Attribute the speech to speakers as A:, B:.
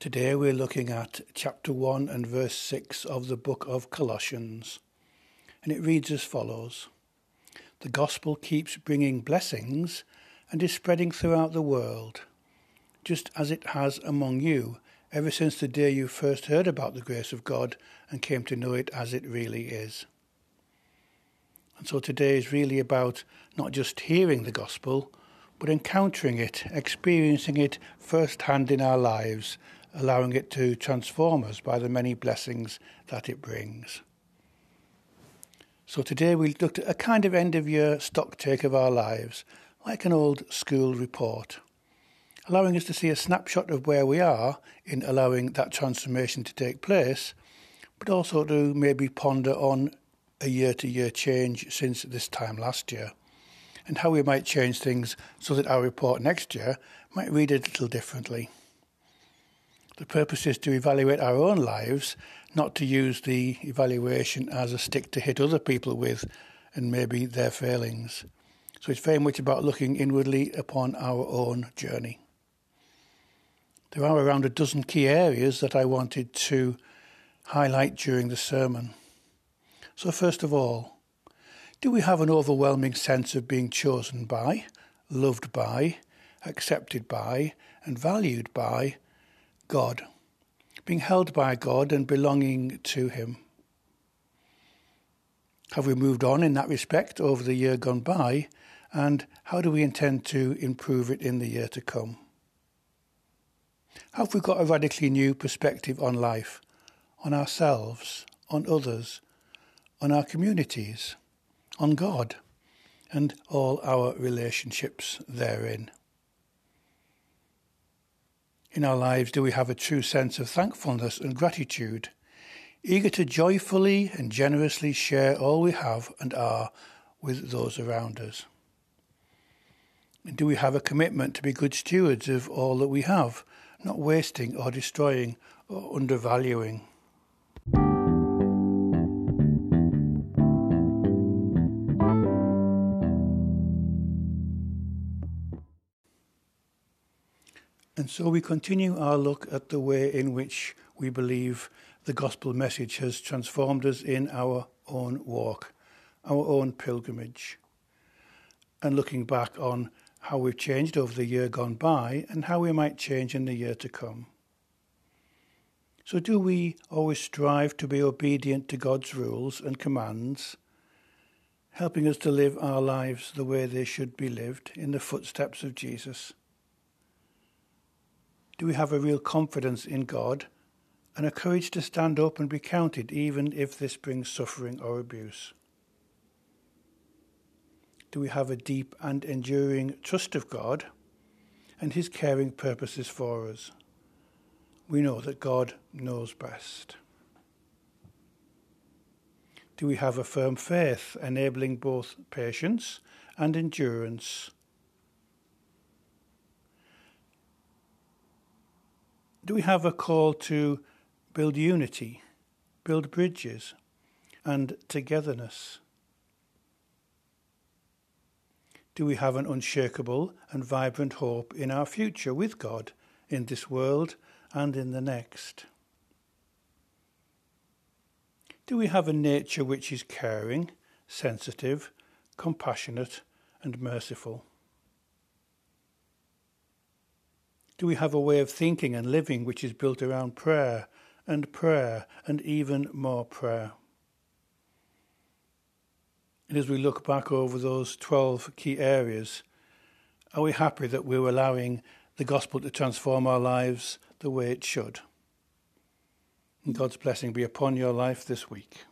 A: Today we're looking at chapter 1 and verse 6 of the book of Colossians. And it reads as follows The gospel keeps bringing blessings and is spreading throughout the world, just as it has among you ever since the day you first heard about the grace of God and came to know it as it really is. And so today is really about not just hearing the gospel, but encountering it, experiencing it firsthand in our lives allowing it to transform us by the many blessings that it brings. So today we looked at a kind of end of year stock take of our lives, like an old school report, allowing us to see a snapshot of where we are in allowing that transformation to take place, but also to maybe ponder on a year to year change since this time last year and how we might change things so that our report next year might read a little differently. The purpose is to evaluate our own lives, not to use the evaluation as a stick to hit other people with and maybe their failings. So it's very much about looking inwardly upon our own journey. There are around a dozen key areas that I wanted to highlight during the sermon. So, first of all, do we have an overwhelming sense of being chosen by, loved by, accepted by, and valued by God, being held by God and belonging to Him. Have we moved on in that respect over the year gone by, and how do we intend to improve it in the year to come? Have we got a radically new perspective on life, on ourselves, on others, on our communities, on God, and all our relationships therein? In our lives do we have a true sense of thankfulness and gratitude, eager to joyfully and generously share all we have and are with those around us? And do we have a commitment to be good stewards of all that we have, not wasting or destroying or undervaluing? And so we continue our look at the way in which we believe the gospel message has transformed us in our own walk, our own pilgrimage, and looking back on how we've changed over the year gone by and how we might change in the year to come. So, do we always strive to be obedient to God's rules and commands, helping us to live our lives the way they should be lived in the footsteps of Jesus? Do we have a real confidence in God and a courage to stand up and be counted even if this brings suffering or abuse? Do we have a deep and enduring trust of God and His caring purposes for us? We know that God knows best. Do we have a firm faith enabling both patience and endurance do we have a call to build unity, build bridges, and togetherness? Do we have an unshakable and vibrant hope in our future with God in this world and in the next? Do we have a nature which is caring, sensitive, compassionate, and merciful? Do we have a way of thinking and living which is built around prayer and prayer and even more prayer? And as we look back over those 12 key areas, are we happy that we're allowing the gospel to transform our lives the way it should? And God's blessing be upon your life this week.